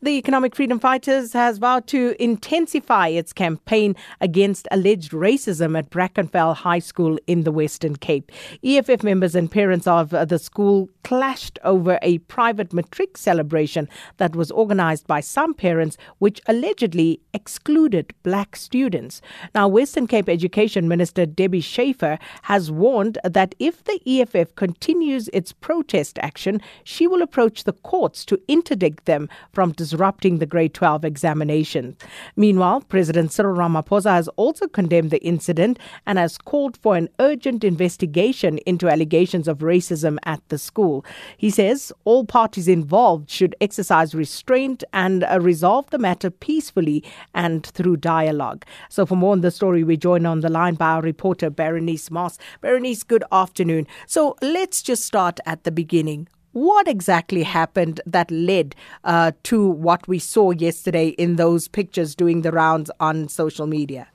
The Economic Freedom Fighters has vowed to intensify its campaign against alleged racism at Brackenfell High School in the Western Cape. EFF members and parents of the school clashed over a private matric celebration that was organized by some parents, which allegedly excluded black students. Now, Western Cape Education Minister Debbie Schäfer has warned that if the EFF continues its protest action, she will approach the courts to interdict them from disrupting the grade 12 examination. Meanwhile, President Cyril Ramaphosa has also condemned the incident and has called for an urgent investigation into allegations of racism at the school. He says all parties involved should exercise restraint and uh, resolve the matter peacefully and through dialogue. So, for more on the story, we join on the line by our reporter, Berenice Moss. Berenice, good afternoon. So, let's just start at the beginning what exactly happened that led uh, to what we saw yesterday in those pictures doing the rounds on social media?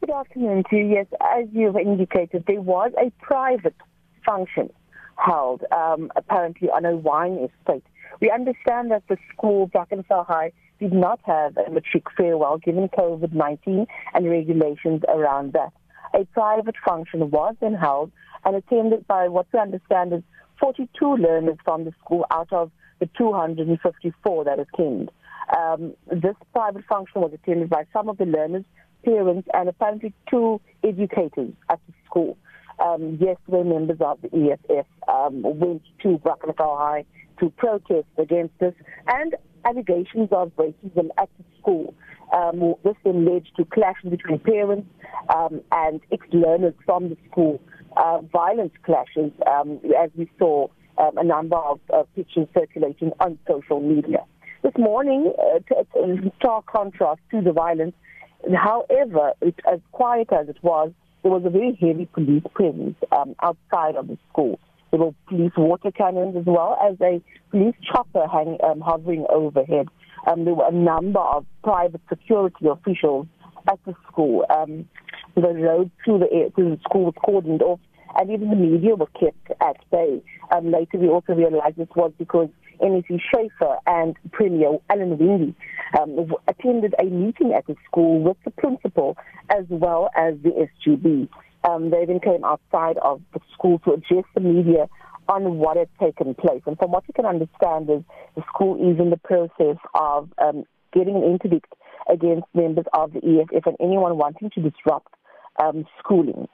Good afternoon to you. Yes, as you've indicated, there was a private function held, um, apparently on a wine estate. We understand that the school, Brackenfell High, did not have a matric farewell given COVID-19 and regulations around that. A private function was then held and attended by what we understand is 42 learners from the school out of the 254 that attend. Um, this private function was attended by some of the learners, parents, and apparently two educators at the school. Um, yesterday, members of the EFF um, went to Brackenfell High to protest against this and allegations of racism at the school. Um, this then led to clashes between parents um, and ex-learners from the school uh, clashes, um, as we saw um, a number of pictures circulating on social media. This morning, uh, stark contrast to the violence, however, it, as quiet as it was, there was a very heavy police presence um, outside of the school. There were police water cannons as well as a police chopper hang, um, hovering overhead. Um, there were a number of private security officials at the school. Um, the road to the, to the school was cordoned off and even the media were kept at bay. Um, later, we also realized this was because MEC Schäfer and Premier Alan Winde um, attended a meeting at the school with the principal as well as the SGB. Um, they then came outside of the school to address the media on what had taken place. And from what you can understand is the school is in the process of um, getting an interdict against members of the EFF and anyone wanting to disrupt um, schooling.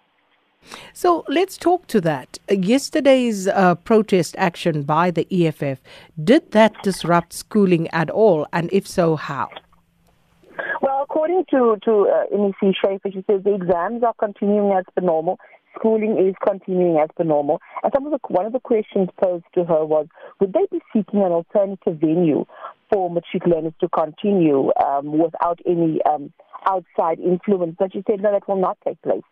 So let's talk to that. Yesterday's uh, protest action by the EFF, did that disrupt schooling at all? And if so, how? Well, according to, to uh, MEC Schäfer, she says the exams are continuing as per normal. Schooling is continuing as per normal. And some of the, one of the questions posed to her was, would they be seeking an alternative venue for matric learners to continue um, without any um, outside influence? But she said, no, that will not take place.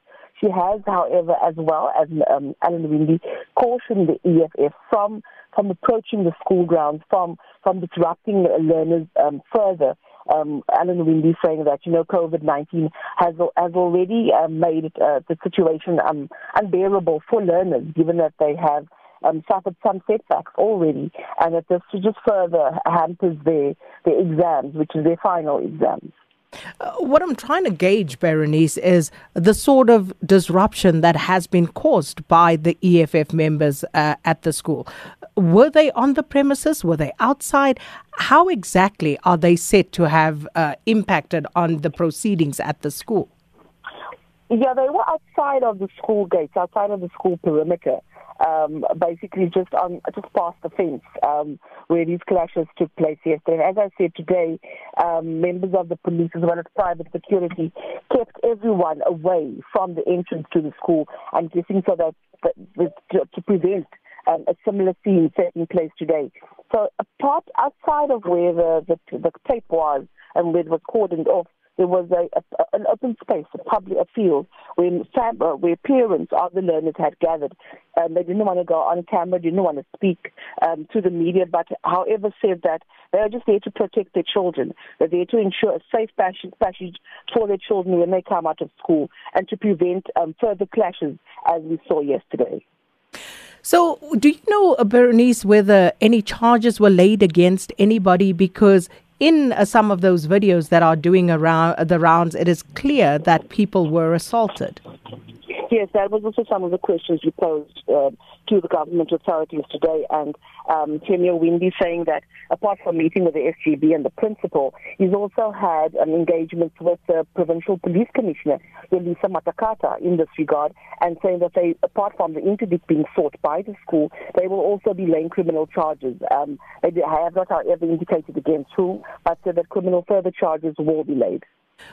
She has, however, as well as um, Alan Winde, cautioned the EFF from from approaching the school grounds, from from disrupting learners um, further. Um, Alan Winde saying that you know COVID nineteen has has already uh, made uh, the situation um, unbearable for learners, given that they have um, suffered some setbacks already, and that this just further hampers their their exams, which is their final exams. Uh, what I'm trying to gauge, Berenice, is the sort of disruption that has been caused by the EFF members uh, at the school. Were they on the premises? Were they outside? How exactly are they said to have uh, impacted on the proceedings at the school? Yeah, they were outside of the school gates, outside of the school perimeter um, basically just on just past the fence um, where these clashes took place yesterday. And as I said today, um, members of the police as well as private security kept everyone away from the entrance to the school. I'm guessing so that, that to, to prevent um, a similar scene taking place today. So apart outside of where the, the, the tape was and where it was cordoned off, there was a, a, an open space, a public a field, where, uh, where parents of the learners had gathered. Um, they didn't want to go on camera, didn't want to speak um, to the media, but however said that they are just there to protect their children. They're there to ensure a safe passage, passage for their children when they come out of school and to prevent um, further clashes as we saw yesterday. So, do you know, uh, Berenice, whether any charges were laid against anybody? Because in uh, some of those videos that are doing around the rounds, it is clear that people were assaulted. Yes, that was also some of the questions we posed uh, to the government authorities today. And um, Premier Winde saying that apart from meeting with the SGB and the principal, he's also had um, engagements with the provincial police commissioner, Lisa Matakata, in this regard, and saying that they, apart from the interdict being sought by the school, they will also be laying criminal charges. Um, they have not, however, indicated against who, but said that criminal further charges will be laid.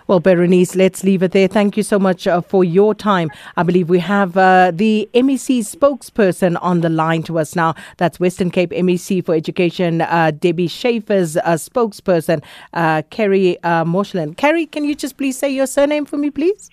Well, Berenice, let's leave it there. Thank you so much uh, for your time. I believe we have uh, the MEC spokesperson on the line to us now. That's Western Cape MEC for Education, uh, Debbie Schäfer's uh, spokesperson, uh, Kerry uh, Moshlan. Kerry, can you just please say your surname for me, please?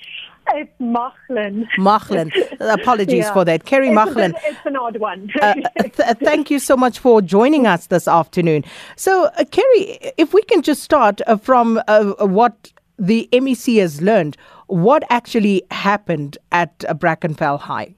It's Mauchline. Mauchline. Apologies yeah. for that. Kerry it's Mauchline. it's an odd one. uh, th- thank you so much for joining us this afternoon. So, uh, Kerry, if we can just start uh, from uh, what the MEC has learned what actually happened at Brackenfell High.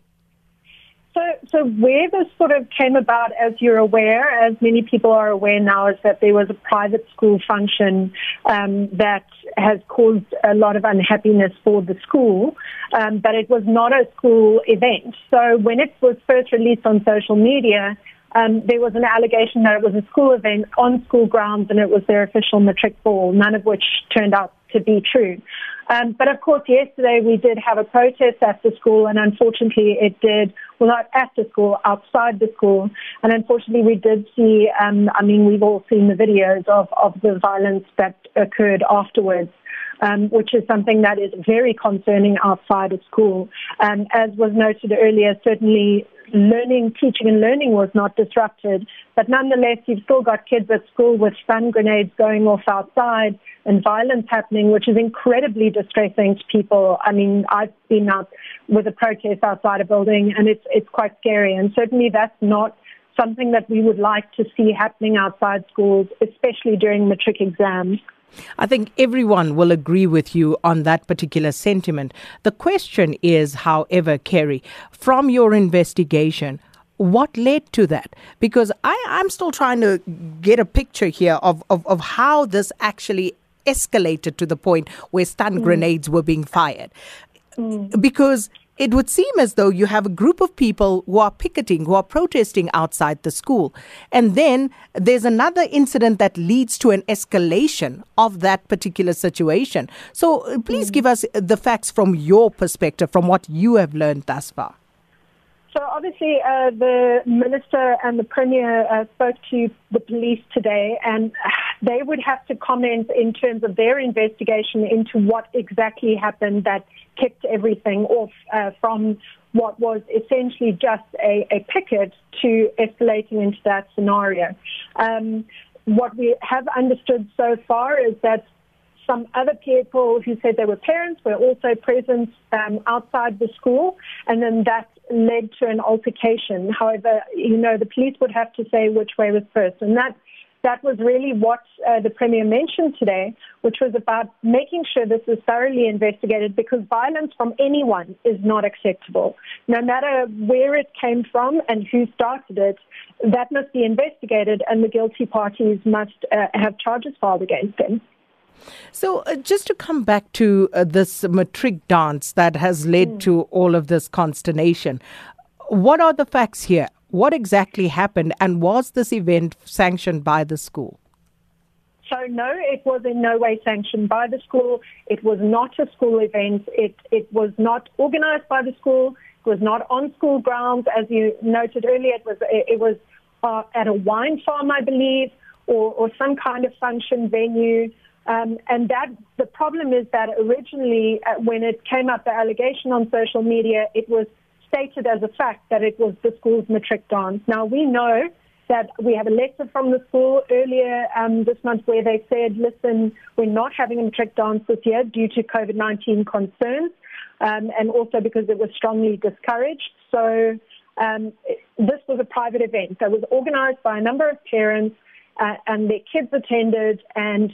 So, so where this sort of came about, as you're aware, as many people are aware now, is that there was a private school function um, that has caused a lot of unhappiness for the school, um, but it was not a school event. So when it was first released on social media, um, there was an allegation that it was a school event on school grounds and it was their official matric ball, none of which turned out to be true. Um, but of course, yesterday we did have a protest at the school, and unfortunately, it did well not at the school, outside the school, and unfortunately, we did see. Um, I mean, we've all seen the videos of of the violence that occurred afterwards. Um, which is something that is very concerning outside of school. Um, as was noted earlier, certainly learning, teaching and learning was not disrupted. But nonetheless, you've still got kids at school with stun grenades going off outside and violence happening, which is incredibly distressing to people. I mean, I've been out with a protest outside a building and it's, it's quite scary. And certainly that's not something that we would like to see happening outside schools, especially during matric exams. I think everyone will agree with you on that particular sentiment. The question is, however, Kerry, from your investigation, what led to that? Because I, I'm still trying to get a picture here of, of, of how this actually escalated to the point where stun mm. grenades were being fired. Mm. Because it would seem as though you have a group of people who are picketing, who are protesting outside the school. And then there's another incident that leads to an escalation of that particular situation. So uh, please mm. give us the facts from your perspective, from what you have learned thus far. So obviously, uh, the minister and the premier uh, spoke to the police today, and they would have to comment in terms of their investigation into what exactly happened that kicked everything off uh, from what was essentially just a, a, picket to escalating into that scenario. Um, what we have understood so far is that some other people who said they were parents were also present um, outside the school, and then that led to an altercation. However, you know, the police would have to say which way was first, and that that was really what uh, the Premier mentioned today, which was about making sure this is thoroughly investigated because violence from anyone is not acceptable. No matter where it came from and who started it, that must be investigated and the guilty parties must uh, have charges filed against them. So, uh, just to come back to uh, this matric dance that has led mm. to all of this consternation, what are the facts here? What exactly happened, and was this event sanctioned by the school? So, no, it was in no way sanctioned by the school. It was not a school event. It, it was not organized by the school. It was not on school grounds. As you noted earlier, it was, it was uh, at a wine farm, I believe, or, or some kind of function venue. Um, and that the problem is that originally, uh, when it came up, the allegation on social media, it was stated as a fact that it was the school's matric dance. Now we know that we have a letter from the school earlier um, this month where they said, listen, we're not having a matric dance this year due to COVID-19 concerns, um, and also because it was strongly discouraged. So um, this was a private event that was organized by a number of parents, uh, and their kids attended, and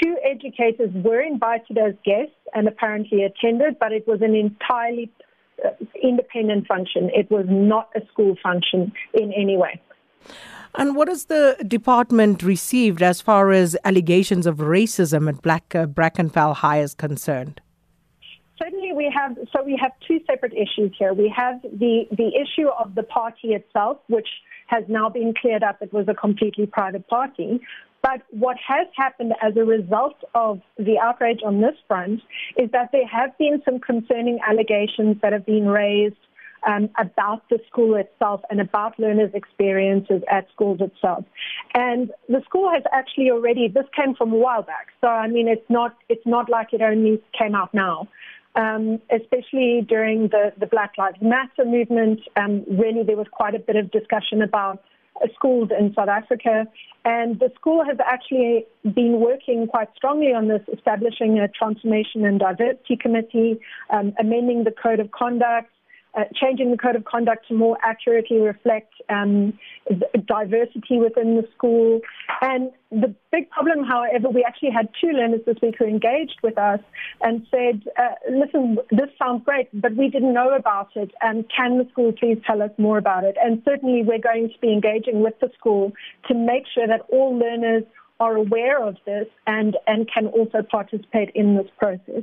Two educators were invited as guests and apparently attended, but it was an entirely independent function. It was not a school function in any way. And what has the department received as far as allegations of racism at Black uh, Brackenfell High is concerned? Certainly, we have. So we have two separate issues here. We have the the issue of the party itself, which has now been cleared up. It was a completely private party. But what has happened as a result of the outrage on this front is that there have been some concerning allegations that have been raised um, about the school itself and about learners' experiences at schools itself. And the school has actually already this came from a while back, so I mean it's not it's not like it only came out now. Um, especially during the, the Black Lives Matter movement, um, really there was quite a bit of discussion about schools in South Africa. And the school has actually been working quite strongly on this, establishing a transformation and diversity committee, um, amending the code of conduct, uh, changing the code of conduct to more accurately reflect um, diversity within the school. And the big problem, however, we actually had two learners this week who engaged with us and said, uh, listen, this sounds great, but we didn't know about it. And can the school please tell us more about it? And certainly we're going to be engaging with the school to make sure that all learners are aware of this and, and can also participate in this process.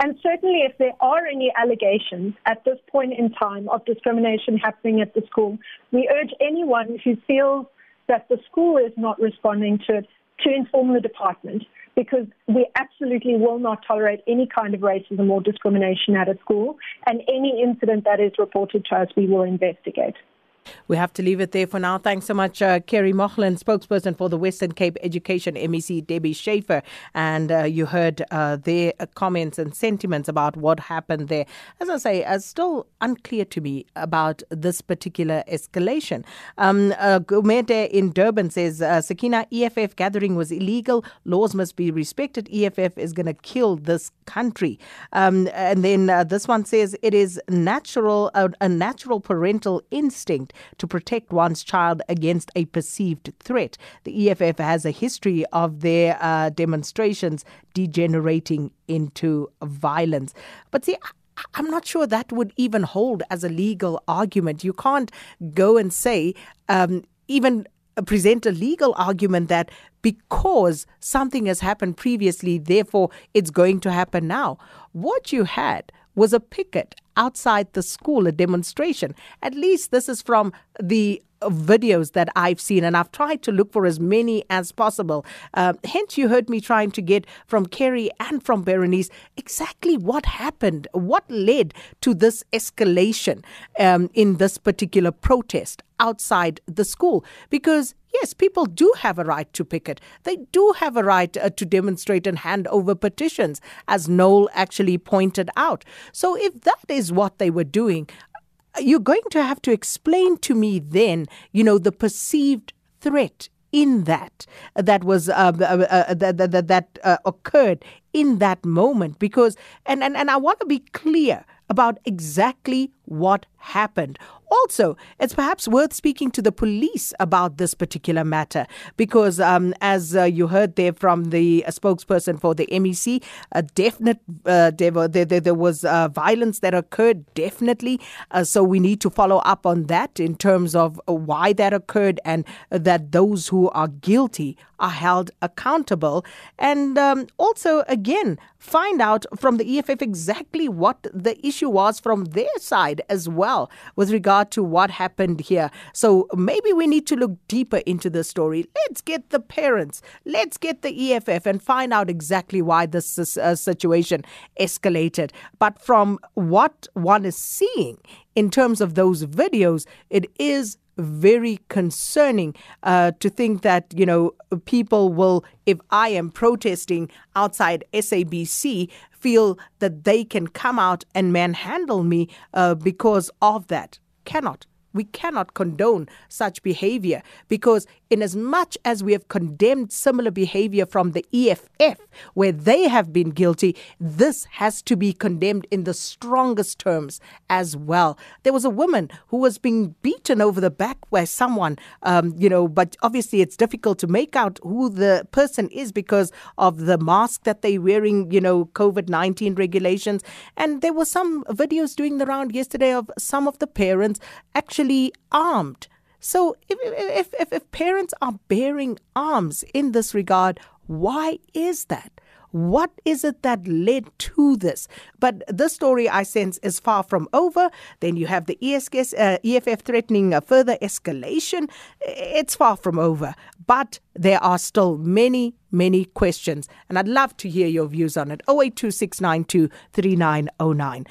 And certainly, if there are any allegations at this point in time of discrimination happening at the school, we urge anyone who feels that the school is not responding to it to inform the department because we absolutely will not tolerate any kind of racism or discrimination at a school. And any incident that is reported to us, we will investigate. We have to leave it there for now. Thanks so much, uh, Kerry Mochlin, spokesperson for the Western Cape Education MEC, Debbie Schäfer. And uh, you heard uh, their comments and sentiments about what happened there. As I say, it's still unclear to me about this particular escalation. Um, uh, Gumede in Durban says uh, Sakina EFF gathering was illegal. Laws must be respected. EFF is going to kill this country. Um, and then uh, this one says it is natural, a natural parental instinct to protect one's child against a perceived threat. The EFF has a history of their uh, demonstrations degenerating into violence. But see, I'm not sure that would even hold as a legal argument. You can't go and say, um, even present a legal argument that because something has happened previously, therefore it's going to happen now. What you had was a picket outside the school, a demonstration. At least this is from the videos that I've seen, and I've tried to look for as many as possible. Uh, hence, you heard me trying to get from Kerry and from Berenice exactly what happened, what led to this escalation um, in this particular protest outside the school. Because Yes, people do have a right to picket. They do have a right uh, to demonstrate and hand over petitions, as Noel actually pointed out. So, if that is what they were doing, you're going to have to explain to me then, you know, the perceived threat in that that was uh, uh, uh, that that, that uh, occurred in that moment because and and, and I want to be clear about exactly what happened. Also, it's perhaps worth speaking to the police about this particular matter because, um, as uh, you heard there from the uh, spokesperson for the MEC, a definite uh, there, there, there, was uh, violence that occurred, definitely. Uh, so we need to follow up on that in terms of why that occurred and that those who are guilty are held accountable. And um, also, again, find out from the EFF exactly what the issue was from their side as well with regard to what happened here. So maybe we need to look deeper into the story. Let's get the parents, let's get the EFF and find out exactly why this uh, situation escalated. But from what one is seeing in terms of those videos, it is very concerning uh, to think that you know people will if i am protesting outside sabc feel that they can come out and manhandle me uh, because of that. Cannot. We cannot condone such behavior because in as much as we have condemned similar behavior from the EFF, where they have been guilty, this has to be condemned in the strongest terms as well. There was a woman who was being beaten over the back by someone, um, you know, but obviously it's difficult to make out who the person is because of the mask that they're wearing, you know, COVID 19 regulations. And there were some videos doing the round yesterday of some of the parents actually armed. So if, if, if, if parents are bearing arms in this regard, why is that? What is it that led to this? But this story, I sense, is far from over. Then you have the ESKS, uh, EFF threatening a further escalation. It's far from over. But there are still many, many questions. And I'd love to hear your views on it. 082692 3909.